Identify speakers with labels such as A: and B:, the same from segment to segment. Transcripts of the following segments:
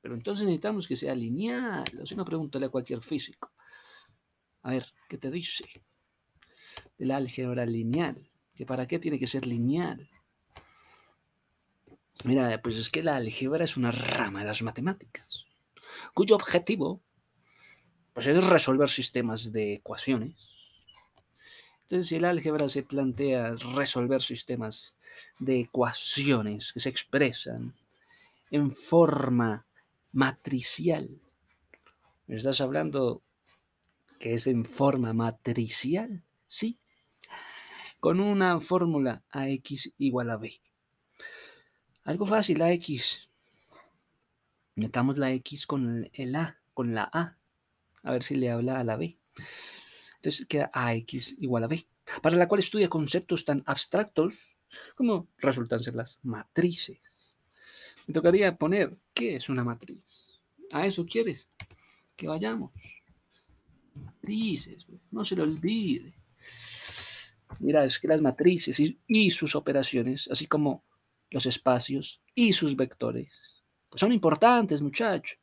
A: Pero entonces necesitamos que sea lineal. O si no, pregúntale a cualquier físico. A ver, ¿qué te dice? Del álgebra lineal. ¿Que para qué tiene que ser lineal? Mira, pues es que la álgebra es una rama de las matemáticas, cuyo objetivo pues, es resolver sistemas de ecuaciones. Entonces, si el álgebra se plantea resolver sistemas de ecuaciones que se expresan en forma matricial, ¿me estás hablando que es en forma matricial? Sí, con una fórmula AX igual a B. Algo fácil, la X. Metamos la X con el A, con la A. A ver si le habla a la B. Entonces queda AX igual a B. Para la cual estudia conceptos tan abstractos como resultan ser las matrices. Me tocaría poner, ¿qué es una matriz? ¿A eso quieres? Que vayamos. Matrices, no se lo olvide. Mira, es que las matrices y sus operaciones, así como los espacios y sus vectores. Pues son importantes, muchachos.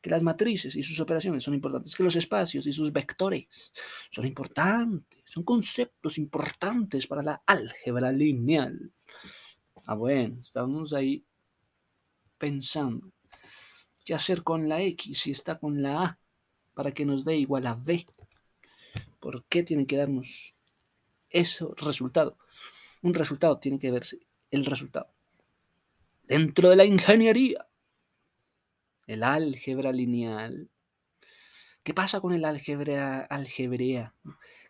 A: Que las matrices y sus operaciones son importantes, que los espacios y sus vectores son importantes, son conceptos importantes para la álgebra lineal. Ah, bueno, estamos ahí pensando qué hacer con la X si está con la A para que nos dé igual a B. ¿Por qué tiene que darnos ese resultado? Un resultado tiene que verse el resultado. Dentro de la ingeniería, el álgebra lineal. ¿Qué pasa con el álgebra algebrea?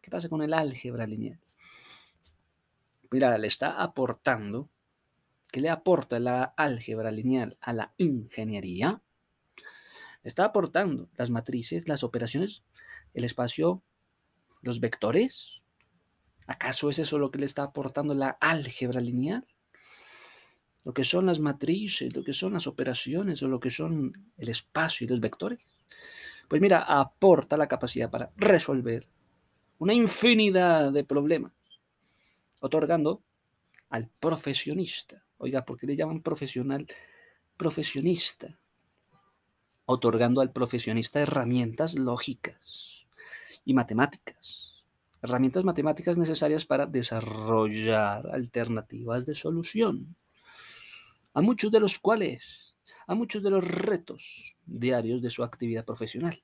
A: ¿Qué pasa con el álgebra lineal? Mira, le está aportando, ¿qué le aporta la álgebra lineal a la ingeniería? Está aportando las matrices, las operaciones, el espacio, los vectores. ¿Acaso es eso lo que le está aportando la álgebra lineal? lo que son las matrices, lo que son las operaciones o lo que son el espacio y los vectores, pues mira, aporta la capacidad para resolver una infinidad de problemas, otorgando al profesionista, oiga, ¿por qué le llaman profesional? Profesionista, otorgando al profesionista herramientas lógicas y matemáticas, herramientas matemáticas necesarias para desarrollar alternativas de solución a muchos de los cuales, a muchos de los retos diarios de su actividad profesional.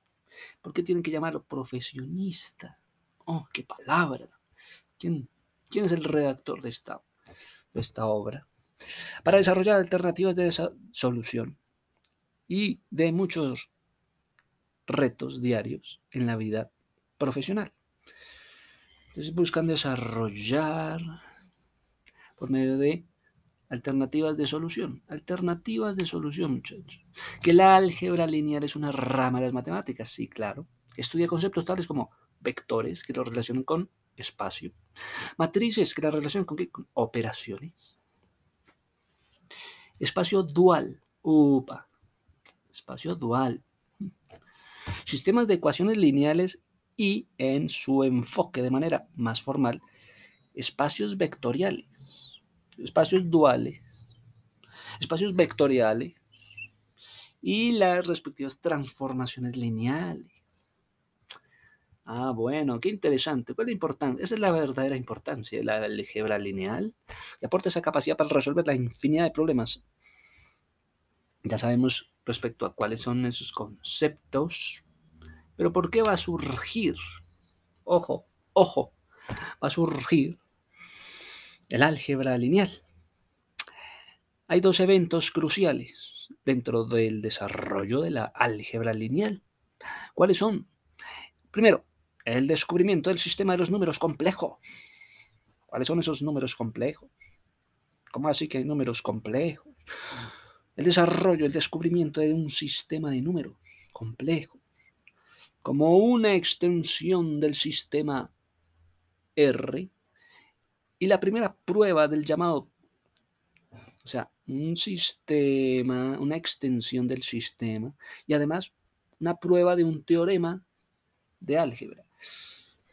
A: ¿Por qué tienen que llamarlo profesionista? Oh, qué palabra. ¿Quién, es el redactor de esta, de esta obra? Para desarrollar alternativas de solución y de muchos retos diarios en la vida profesional. Entonces buscan desarrollar por medio de Alternativas de solución. Alternativas de solución, muchachos. Que la álgebra lineal es una rama de las matemáticas, sí, claro. Estudia conceptos tales como vectores, que lo relacionan con espacio. Matrices, que la relacionan con operaciones. Espacio dual. Upa. Espacio dual. Sistemas de ecuaciones lineales y, en su enfoque de manera más formal, espacios vectoriales espacios duales, espacios vectoriales y las respectivas transformaciones lineales. Ah, bueno, qué interesante. ¿Cuál es la? Esa es la verdadera importancia de la álgebra lineal, que aporta esa capacidad para resolver la infinidad de problemas. Ya sabemos respecto a cuáles son esos conceptos, pero ¿por qué va a surgir? Ojo, ojo, va a surgir el álgebra lineal. Hay dos eventos cruciales dentro del desarrollo de la álgebra lineal. ¿Cuáles son? Primero, el descubrimiento del sistema de los números complejos. ¿Cuáles son esos números complejos? ¿Cómo así que hay números complejos? El desarrollo, el descubrimiento de un sistema de números complejos, como una extensión del sistema R y la primera prueba del llamado, o sea, un sistema, una extensión del sistema y además una prueba de un teorema de álgebra.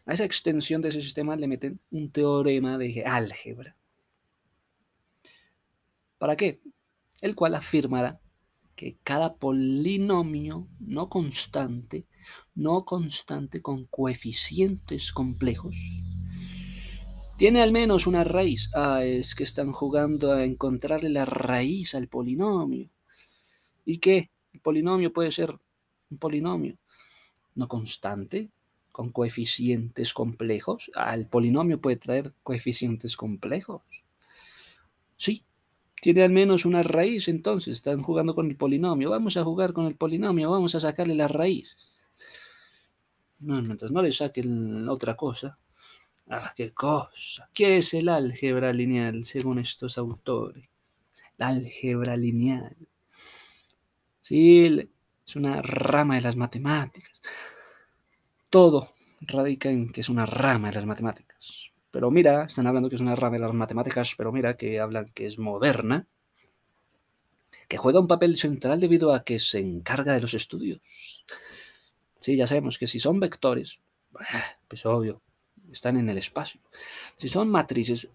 A: A esa extensión de ese sistema le meten un teorema de álgebra. ¿Para qué? el cual afirmará que cada polinomio no constante, no constante con coeficientes complejos, tiene al menos una raíz. Ah, es que están jugando a encontrarle la raíz al polinomio. ¿Y qué? El polinomio puede ser un polinomio no constante, con coeficientes complejos. El polinomio puede traer coeficientes complejos. Sí, tiene al menos una raíz, entonces están jugando con el polinomio. Vamos a jugar con el polinomio, vamos a sacarle la raíz. No, entonces no le saquen otra cosa. Ah, qué cosa. ¿Qué es el álgebra lineal según estos autores? La álgebra lineal. Sí, es una rama de las matemáticas. Todo radica en que es una rama de las matemáticas. Pero mira, están hablando que es una rama de las matemáticas, pero mira que hablan que es moderna, que juega un papel central debido a que se encarga de los estudios. Sí, ya sabemos que si son vectores, pues obvio, están en el espacio. Si son matrices,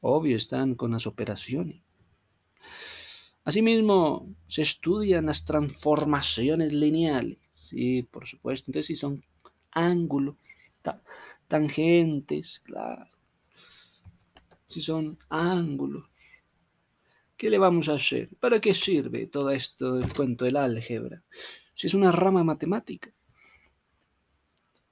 A: obvio, están con las operaciones. Asimismo, se estudian las transformaciones lineales. Sí, por supuesto. Entonces, si son ángulos, tangentes, claro. Si son ángulos, ¿qué le vamos a hacer? ¿Para qué sirve todo esto, el cuento del álgebra? Si es una rama matemática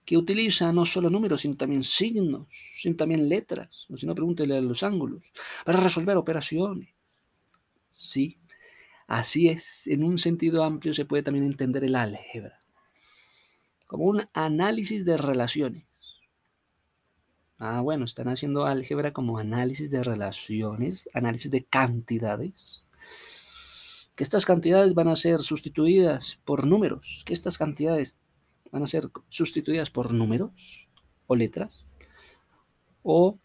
A: que utiliza no solo números, sino también signos, sino también letras, o si no, pregúntele a los ángulos, para resolver operaciones. Sí, así es, en un sentido amplio se puede también entender el álgebra, como un análisis de relaciones. Ah, bueno, están haciendo álgebra como análisis de relaciones, análisis de cantidades. Que estas cantidades van a ser sustituidas por números, que estas cantidades van a ser sustituidas por números o letras, o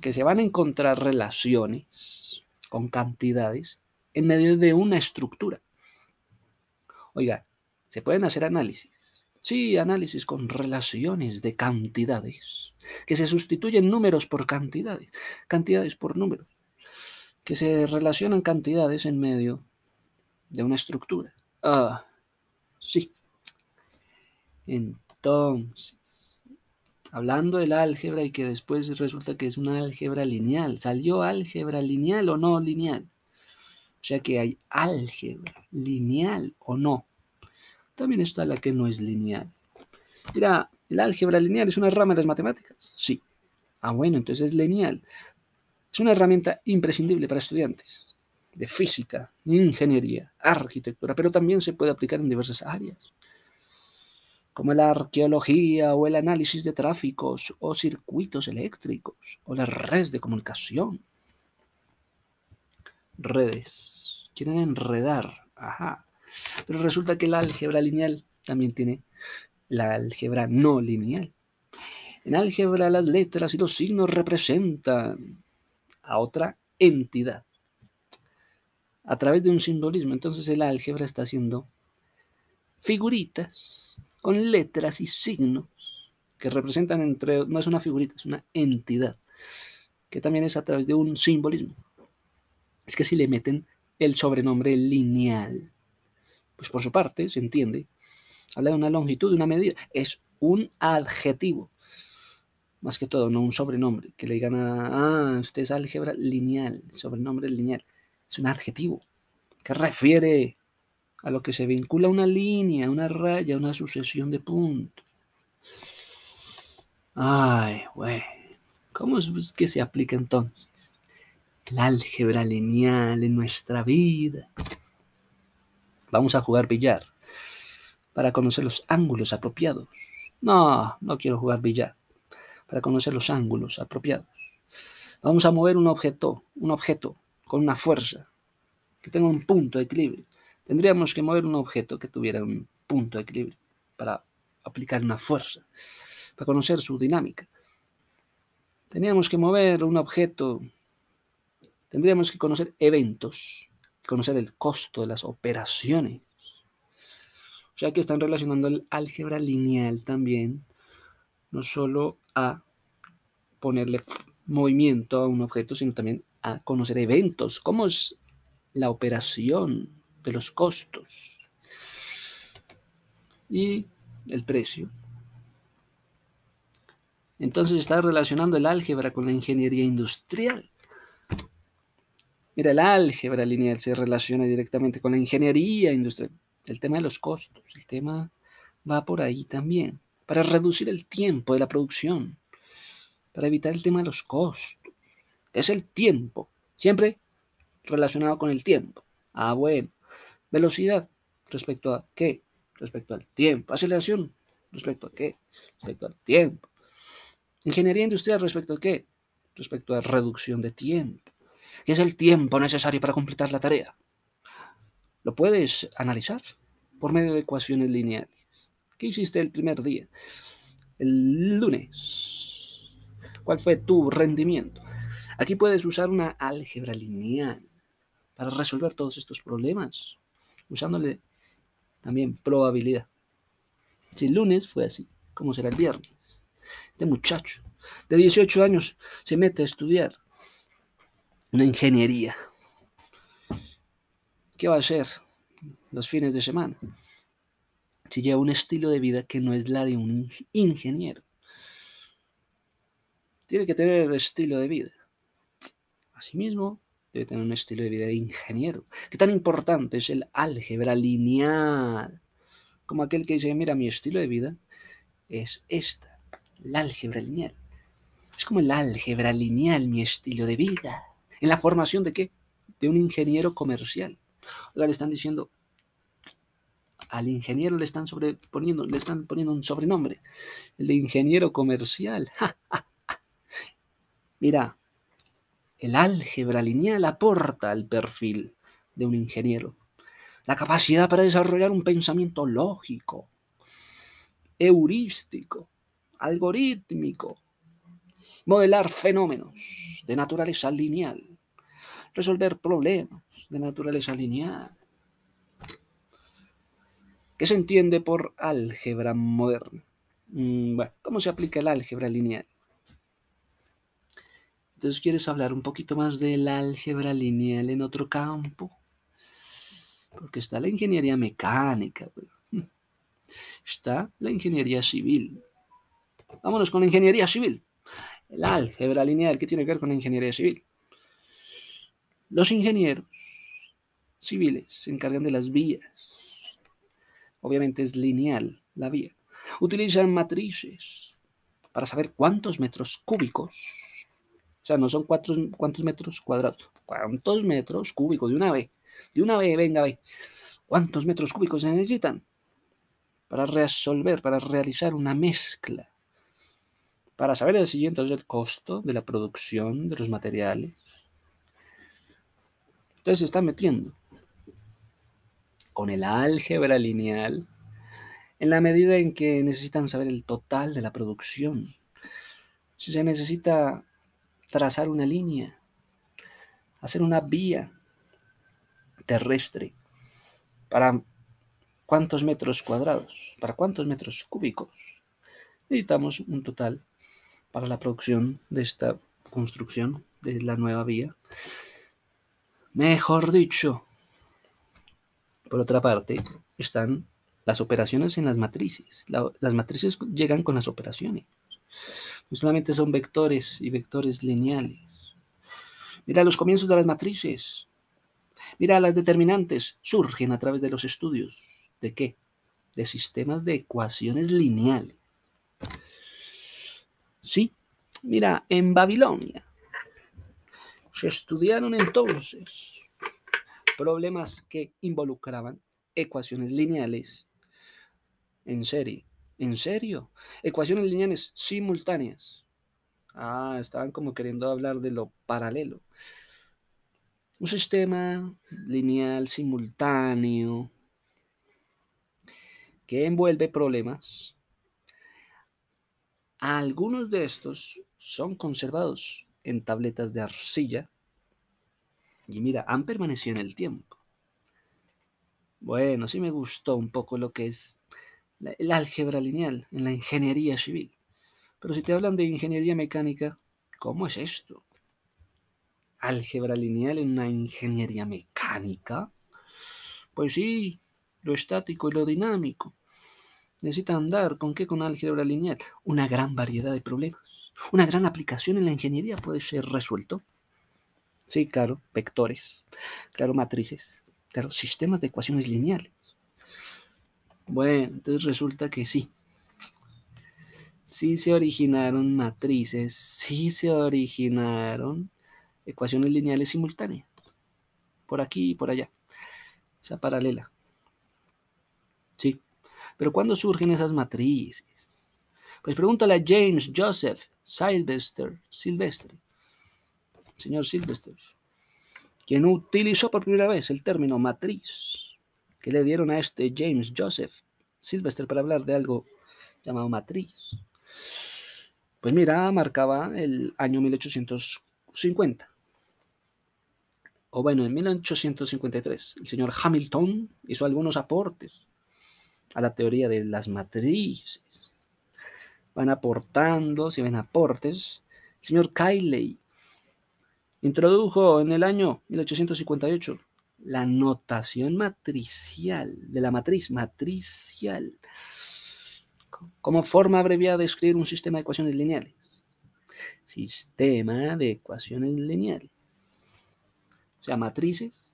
A: que se van a encontrar relaciones con cantidades en medio de una estructura. Oiga, ¿se pueden hacer análisis? Sí, análisis con relaciones de cantidades, que se sustituyen números por cantidades, cantidades por números, que se relacionan cantidades en medio de una estructura. Ah, sí. Entonces, hablando del álgebra y que después resulta que es una álgebra lineal, ¿salió álgebra lineal o no lineal? O sea que hay álgebra lineal o no. También está la que no es lineal. Mira, ¿el álgebra lineal es una rama de las matemáticas? Sí. Ah, bueno, entonces es lineal. Es una herramienta imprescindible para estudiantes de física, ingeniería, arquitectura, pero también se puede aplicar en diversas áreas como la arqueología o el análisis de tráficos o circuitos eléctricos o las redes de comunicación. Redes. Quieren enredar. Ajá. Pero resulta que la álgebra lineal también tiene la álgebra no lineal. En álgebra las letras y los signos representan a otra entidad a través de un simbolismo. Entonces el álgebra está haciendo figuritas con letras y signos que representan entre, no es una figurita, es una entidad, que también es a través de un simbolismo. Es que si le meten el sobrenombre lineal, pues por su parte, se entiende, habla de una longitud, de una medida, es un adjetivo, más que todo, no un sobrenombre, que le digan a, ah, usted es álgebra lineal, sobrenombre lineal, es un adjetivo que refiere a lo que se vincula una línea, una raya, una sucesión de puntos. Ay, güey. ¿Cómo es que se aplica entonces el álgebra lineal en nuestra vida? Vamos a jugar billar para conocer los ángulos apropiados. No, no quiero jugar billar para conocer los ángulos apropiados. Vamos a mover un objeto, un objeto con una fuerza que tenga un punto de equilibrio. Tendríamos que mover un objeto que tuviera un punto de equilibrio para aplicar una fuerza, para conocer su dinámica. Teníamos que mover un objeto, tendríamos que conocer eventos, conocer el costo de las operaciones. O sea que están relacionando el álgebra lineal también, no solo a ponerle movimiento a un objeto, sino también a conocer eventos. ¿Cómo es la operación de los costos y el precio. Entonces está relacionando el álgebra con la ingeniería industrial. Mira, el álgebra lineal se relaciona directamente con la ingeniería industrial. El tema de los costos, el tema va por ahí también, para reducir el tiempo de la producción, para evitar el tema de los costos. Es el tiempo, siempre relacionado con el tiempo. Ah, bueno. Velocidad, respecto a qué? Respecto al tiempo. Aceleración, respecto a qué? Respecto al tiempo. Ingeniería industrial, respecto a qué? Respecto a reducción de tiempo. ¿Qué es el tiempo necesario para completar la tarea? Lo puedes analizar por medio de ecuaciones lineales. ¿Qué hiciste el primer día? El lunes. ¿Cuál fue tu rendimiento? Aquí puedes usar una álgebra lineal para resolver todos estos problemas, usándole también probabilidad. Si el lunes fue así, ¿cómo será el viernes? Este muchacho de 18 años se mete a estudiar una ingeniería. ¿Qué va a hacer los fines de semana? Si lleva un estilo de vida que no es la de un ingeniero. Tiene que tener estilo de vida. Asimismo, debe tener un estilo de vida de ingeniero. ¿Qué tan importante es el álgebra lineal? Como aquel que dice, mira, mi estilo de vida es esta, el álgebra lineal. Es como el álgebra lineal, mi estilo de vida. ¿En la formación de qué? De un ingeniero comercial. Ahora le están diciendo, al ingeniero le están sobreponiendo, le están poniendo un sobrenombre, el de ingeniero comercial. Mira, el álgebra lineal aporta al perfil de un ingeniero la capacidad para desarrollar un pensamiento lógico, heurístico, algorítmico, modelar fenómenos de naturaleza lineal, resolver problemas de naturaleza lineal. ¿Qué se entiende por álgebra moderna? Mm, bueno, ¿cómo se aplica el álgebra lineal? Entonces, ¿quieres hablar un poquito más del álgebra lineal en otro campo? Porque está la ingeniería mecánica, está la ingeniería civil. Vámonos con la ingeniería civil. El álgebra lineal, ¿qué tiene que ver con la ingeniería civil? Los ingenieros civiles se encargan de las vías. Obviamente es lineal la vía. Utilizan matrices para saber cuántos metros cúbicos o sea, no son cuántos metros cuadrados, cuántos metros cúbicos de una vez. De una vez, venga, ve. ¿Cuántos metros cúbicos se necesitan? Para resolver, para realizar una mezcla. Para saber el siguiente es el costo de la producción de los materiales. Entonces se están metiendo con el álgebra lineal en la medida en que necesitan saber el total de la producción. Si se necesita trazar una línea, hacer una vía terrestre. ¿Para cuántos metros cuadrados? ¿Para cuántos metros cúbicos? Necesitamos un total para la producción de esta construcción de la nueva vía. Mejor dicho, por otra parte, están las operaciones en las matrices. las matrices llegan con las operaciones. No solamente son vectores y vectores lineales. Mira los comienzos de las matrices. Mira las determinantes. Surgen a través de los estudios. ¿De qué? De sistemas de ecuaciones lineales. Sí, mira, en Babilonia se estudiaron entonces problemas que involucraban ecuaciones lineales en serie ¿En serio? Ecuaciones lineales simultáneas. Ah, estaban como queriendo hablar de lo paralelo. Un sistema lineal simultáneo que envuelve problemas. Algunos de estos son conservados en tabletas de arcilla y mira, han permanecido en el tiempo. Bueno, sí me gustó un poco lo que es el álgebra lineal en la ingeniería civil. Pero si te hablan de ingeniería mecánica, ¿cómo es esto? Álgebra lineal en una ingeniería mecánica. Pues sí, lo estático y lo dinámico. Necesita andar con qué? Con álgebra lineal. Una gran variedad de problemas. Una gran aplicación en la ingeniería puede ser resuelto. Sí, claro, vectores, claro, matrices, claro, sistemas de ecuaciones lineales. Bueno, entonces resulta que sí. Sí se originaron matrices, sí se originaron ecuaciones lineales simultáneas. Por aquí y por allá. Esa paralela. Sí. Pero ¿cuándo surgen esas matrices? Pues pregúntale a James Joseph Sylvester, Silvestre, señor Silvestre, quien utilizó por primera vez el término matriz que le dieron a este James Joseph Silvestre para hablar de algo llamado matriz. Pues mira, marcaba el año 1850. O bueno, en 1853, el señor Hamilton hizo algunos aportes a la teoría de las matrices. Van aportando, si ven aportes. El señor Cayley introdujo en el año 1858 la notación matricial, de la matriz matricial, como forma abreviada de escribir un sistema de ecuaciones lineales. Sistema de ecuaciones lineales. O sea, matrices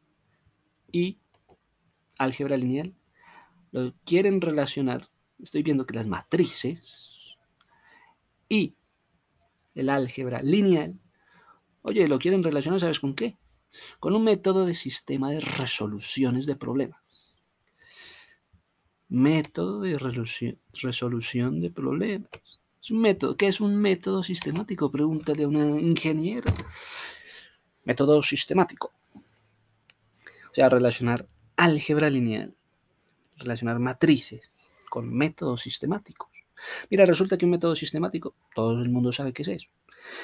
A: y álgebra lineal lo quieren relacionar. Estoy viendo que las matrices y el álgebra lineal, oye, lo quieren relacionar, ¿sabes con qué? con un método de sistema de resoluciones de problemas. Método de resolución, de problemas. Es un método. ¿Qué es un método sistemático? Pregúntale a una ingeniera. Método sistemático. O sea, relacionar álgebra lineal, relacionar matrices con métodos sistemáticos. Mira, resulta que un método sistemático, todo el mundo sabe qué es eso.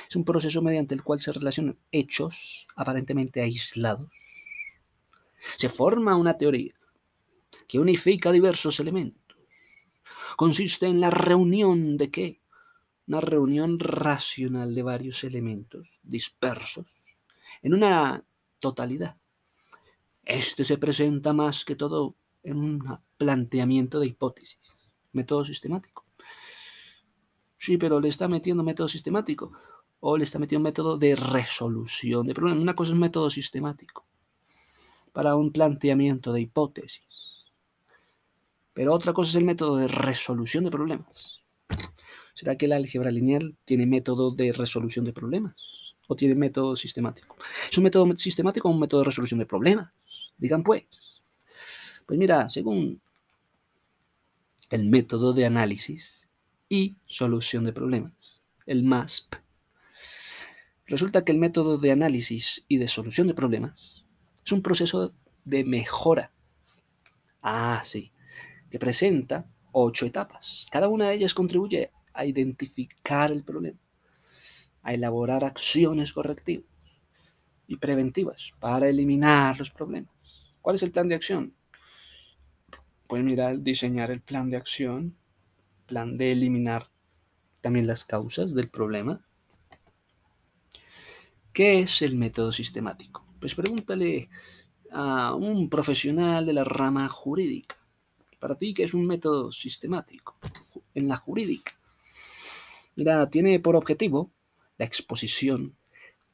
A: Es un proceso mediante el cual se relacionan hechos aparentemente aislados. Se forma una teoría que unifica diversos elementos. Consiste en la reunión de qué? Una reunión racional de varios elementos dispersos en una totalidad. Este se presenta más que todo en un planteamiento de hipótesis, método sistemático. Sí, pero le está metiendo método sistemático o le está metiendo método de resolución de problemas. Una cosa es método sistemático para un planteamiento de hipótesis. Pero otra cosa es el método de resolución de problemas. ¿Será que el álgebra lineal tiene método de resolución de problemas? ¿O tiene método sistemático? ¿Es un método sistemático o un método de resolución de problemas? Digan pues. Pues mira, según el método de análisis y solución de problemas, el MASP, Resulta que el método de análisis y de solución de problemas es un proceso de mejora. Ah, sí, que presenta ocho etapas. Cada una de ellas contribuye a identificar el problema, a elaborar acciones correctivas y preventivas para eliminar los problemas. ¿Cuál es el plan de acción? Pues mira, diseñar el plan de acción, plan de eliminar también las causas del problema, ¿Qué es el método sistemático? Pues pregúntale a un profesional de la rama jurídica. Para ti, ¿qué es un método sistemático en la jurídica? Mira, tiene por objetivo la exposición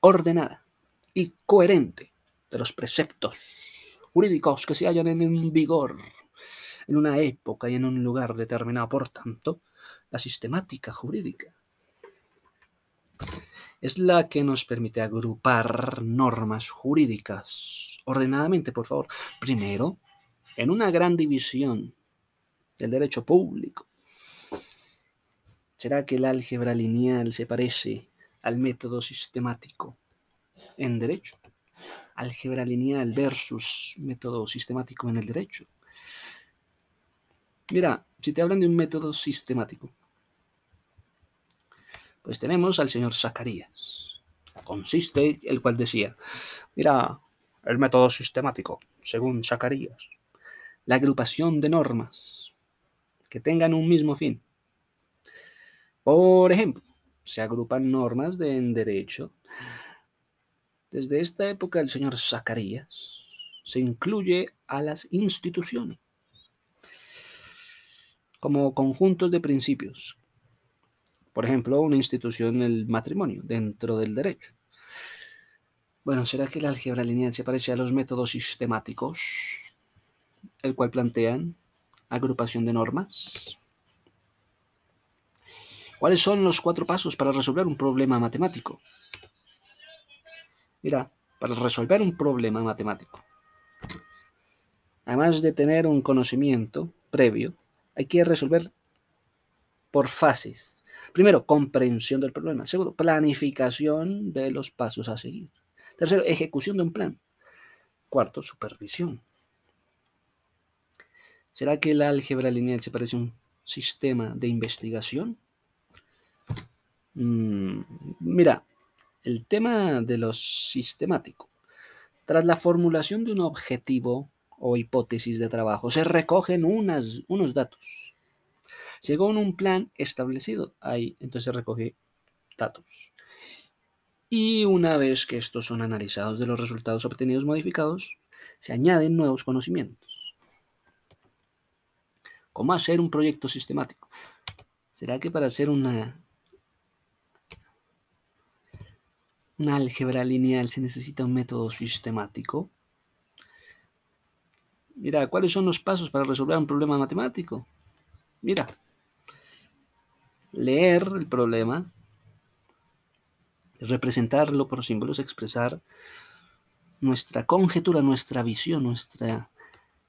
A: ordenada y coherente de los preceptos jurídicos que se hallan en vigor en una época y en un lugar determinado. Por tanto, la sistemática jurídica es la que nos permite agrupar normas jurídicas ordenadamente, por favor. Primero, en una gran división del derecho público. ¿Será que el álgebra lineal se parece al método sistemático en derecho? Álgebra lineal versus método sistemático en el derecho. Mira, si te hablan de un método sistemático, pues tenemos al señor Zacarías. Consiste el cual decía, mira, el método sistemático, según Zacarías, la agrupación de normas que tengan un mismo fin. Por ejemplo, se agrupan normas de en derecho. Desde esta época el señor Zacarías se incluye a las instituciones como conjuntos de principios. Por ejemplo, una institución, el matrimonio, dentro del derecho. Bueno, ¿será que la álgebra lineal se parece a los métodos sistemáticos, el cual plantean agrupación de normas? ¿Cuáles son los cuatro pasos para resolver un problema matemático? Mira, para resolver un problema matemático, además de tener un conocimiento previo, hay que resolver por fases. Primero, comprensión del problema. Segundo, planificación de los pasos a seguir. Tercero, ejecución de un plan. Cuarto, supervisión. ¿Será que la álgebra lineal se parece a un sistema de investigación? Mm, mira, el tema de lo sistemático. Tras la formulación de un objetivo o hipótesis de trabajo, se recogen unas, unos datos. Según un plan establecido, ahí entonces se recoge datos. Y una vez que estos son analizados de los resultados obtenidos modificados, se añaden nuevos conocimientos. ¿Cómo hacer un proyecto sistemático? ¿Será que para hacer una, una álgebra lineal se necesita un método sistemático? Mira, ¿cuáles son los pasos para resolver un problema matemático? Mira, leer el problema, representarlo por símbolos, expresar nuestra conjetura, nuestra visión, nuestra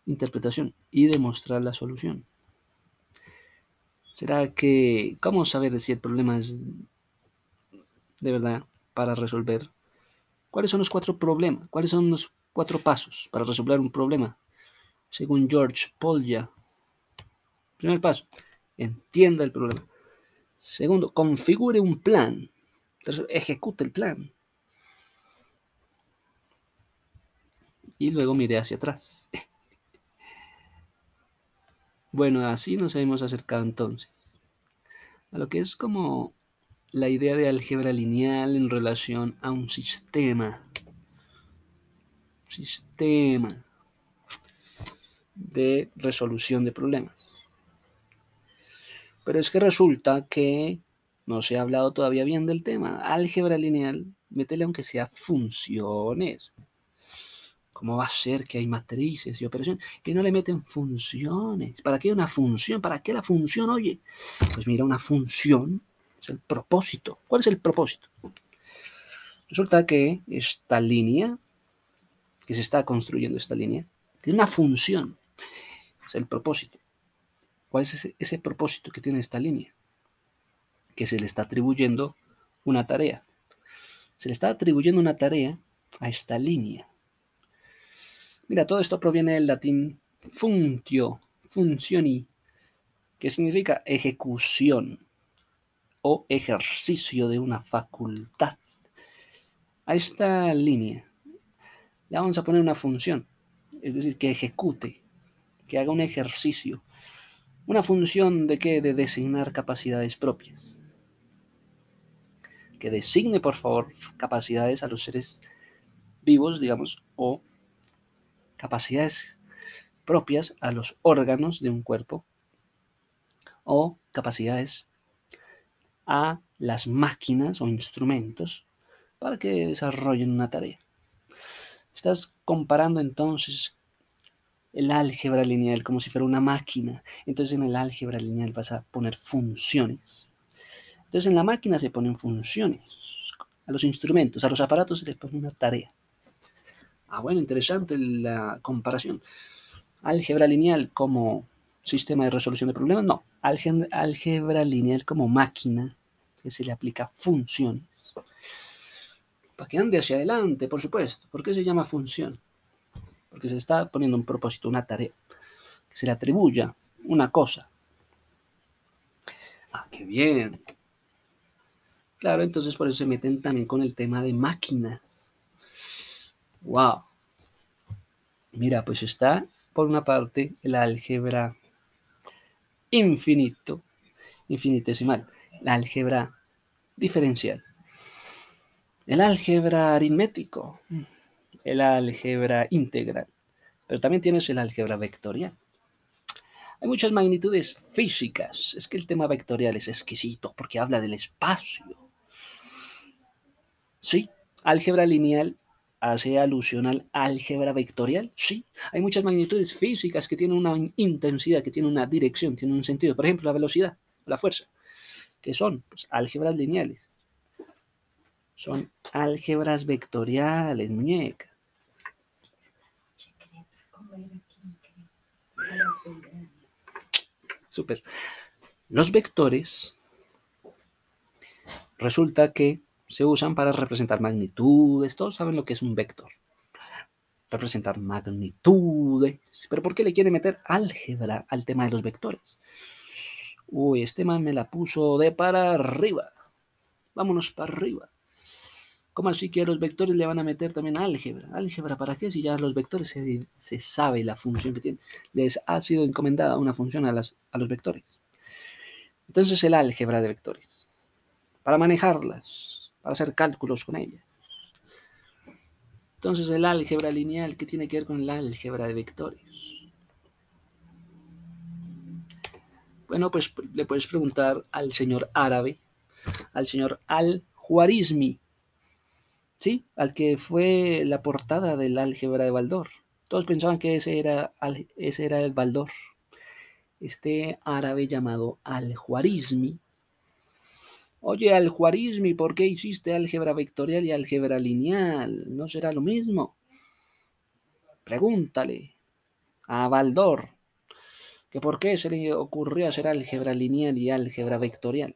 A: interpretación y demostrar la solución. ¿Será que, cómo saber si el problema es de verdad para resolver? ¿Cuáles son los cuatro problemas? ¿Cuáles son los cuatro pasos para resolver un problema? Según George Polya. Primer paso, entienda el problema. Segundo, configure un plan. Tercero, ejecute el plan. Y luego mire hacia atrás. Bueno, así nos hemos acercado entonces a lo que es como la idea de álgebra lineal en relación a un sistema. Sistema de resolución de problemas. Pero es que resulta que no se ha hablado todavía bien del tema. Álgebra lineal, métele aunque sea funciones. ¿Cómo va a ser que hay matrices y operaciones y no le meten funciones? ¿Para qué una función? ¿Para qué la función? Oye, pues mira, una función es el propósito. ¿Cuál es el propósito? Resulta que esta línea, que se está construyendo esta línea, tiene una función. Es el propósito. ¿Cuál es ese, propósito que tiene esta línea? Que se le está atribuyendo una tarea. Se le está atribuyendo una tarea a esta línea. Mira, todo esto proviene del latín funtio, funcioni, que significa ejecución o ejercicio de una facultad. A esta línea le vamos a poner una función, es decir, que ejecute, que haga un ejercicio una función de qué? De designar capacidades propias. Que designe, por favor, capacidades a los seres vivos, digamos, o capacidades propias a los órganos de un cuerpo, o capacidades a las máquinas o instrumentos para que desarrollen una tarea. Estás comparando entonces el álgebra lineal como si fuera una máquina. Entonces en el álgebra lineal vas a poner funciones. Entonces en la máquina se ponen funciones. A los instrumentos, a los aparatos se les pone una tarea. Ah, bueno, interesante la comparación. Álgebra lineal como sistema de resolución de problemas. No, álgebra lineal como máquina que se le aplica funciones. Para que ande hacia adelante, por supuesto. ¿Por qué se llama función? Porque se está poniendo un propósito, una tarea, que se le atribuya una cosa. Ah, qué bien. Claro, entonces por eso se meten también con el tema de máquinas. Wow. Mira, pues está por una parte el álgebra infinito, infinitesimal, la álgebra diferencial, el álgebra aritmético, el álgebra integral, Pero también tienes el álgebra vectorial. Hay muchas magnitudes físicas. Es que el tema vectorial es exquisito porque habla del espacio. Sí, álgebra lineal hace alusión al álgebra vectorial. Sí, hay muchas magnitudes físicas que tienen una intensidad, que tienen una dirección, tienen un sentido. Por ejemplo, la velocidad, la fuerza, que son pues, álgebras lineales. Son álgebras vectoriales, muñeca. Super. Los vectores resulta que se usan para representar magnitudes. Todos saben lo que es un vector. Representar magnitudes. Pero ¿por qué le quiere meter álgebra al tema de los vectores? Uy, este man me la puso de para arriba. Vámonos para arriba. ¿Cómo así que los vectores le van a meter también álgebra? ¿Álgebra para qué? Si ya los vectores se, sabe la función que tienen. Les ha sido encomendada una función a, las, a los vectores. Entonces el álgebra de vectores. Para manejarlas, para hacer cálculos con ellas. Entonces el álgebra lineal, ¿qué tiene que ver con el álgebra de vectores? Bueno, pues le puedes preguntar al señor árabe, al señor al-Juarizmi, ¿sí? Al que fue la portada del álgebra de Baldor. Todos pensaban que ese era, ese era el Baldor. Este árabe llamado Al-Juarizmi. Oye, Al-Juarizmi, ¿por qué hiciste álgebra vectorial y álgebra lineal? ¿No será lo mismo? Pregúntale a Baldor que por qué se le ocurrió hacer álgebra lineal y álgebra vectorial.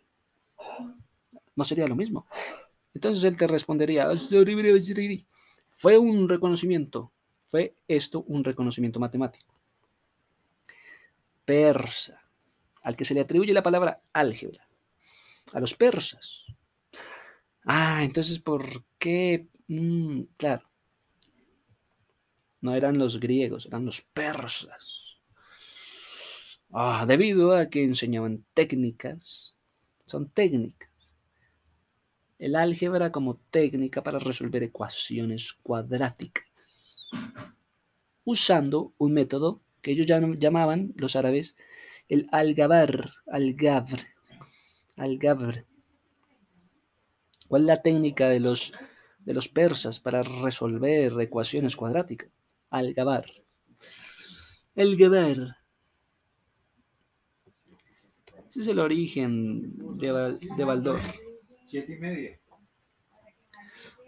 A: ¿No sería lo mismo? Entonces él te respondería, fue un reconocimiento, fue esto un reconocimiento matemático. Persa, al que se le atribuye la palabra álgebra, a los persas. Ah, entonces, ¿por qué? Mm, claro, no eran los griegos, eran los persas. Ah, debido a que enseñaban técnicas, son técnicas el álgebra como técnica para resolver ecuaciones cuadráticas, usando un método que ellos llamaban, los árabes, el algabar, algabr, algabr. ¿Cuál es la técnica de los, de los persas para resolver ecuaciones cuadráticas? Algabar. El gabar. Ese es el origen de, de Baldor. Siete y media.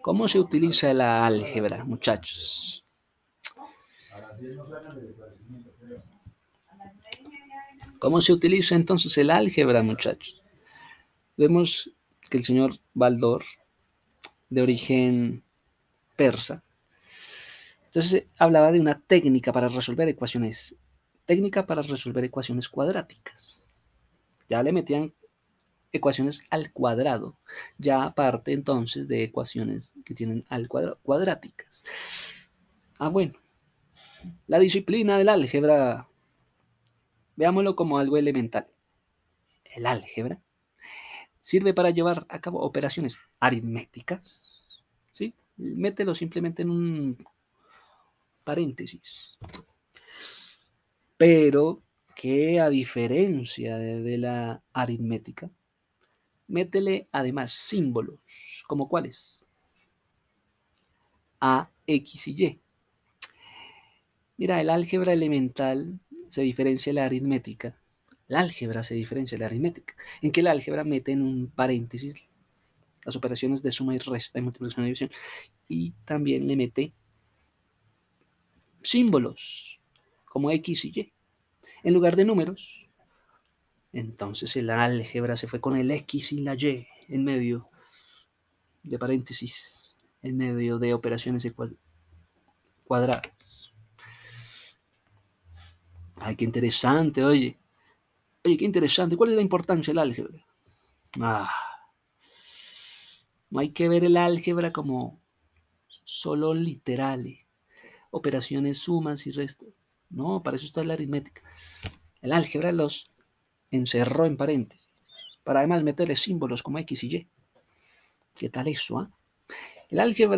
A: ¿Cómo se utiliza la álgebra, muchachos? ¿Cómo se utiliza entonces el álgebra, muchachos? Vemos que el señor Baldor, de origen persa, entonces hablaba de una técnica para resolver ecuaciones, técnica para resolver ecuaciones cuadráticas. Ya le metían ecuaciones al cuadrado, ya aparte entonces de ecuaciones que tienen al cuadrado, cuadráticas. Ah, bueno, la disciplina del álgebra, veámoslo como algo elemental. El álgebra sirve para llevar a cabo operaciones aritméticas, ¿sí? Mételo simplemente en un paréntesis. Pero que a diferencia de la aritmética, Métele además símbolos, como cuáles. A, X y Y. Mira, el álgebra elemental se diferencia de la aritmética. La álgebra se diferencia de la aritmética, en que el álgebra mete en un paréntesis las operaciones de suma y resta y multiplicación y división, y también le mete símbolos como X y Y. En lugar de números, entonces el álgebra se fue con el X y la Y en medio de paréntesis, en medio de operaciones cuadradas. Ay, qué interesante, oye. Oye, qué interesante. ¿Cuál es la importancia del álgebra? Ah, no hay que ver el álgebra como solo literal, operaciones sumas y restas. No, para eso está la aritmética. El álgebra los encerró en paréntesis, para además meterle símbolos como X y Y. ¿Qué tal eso? Ah? El álgebra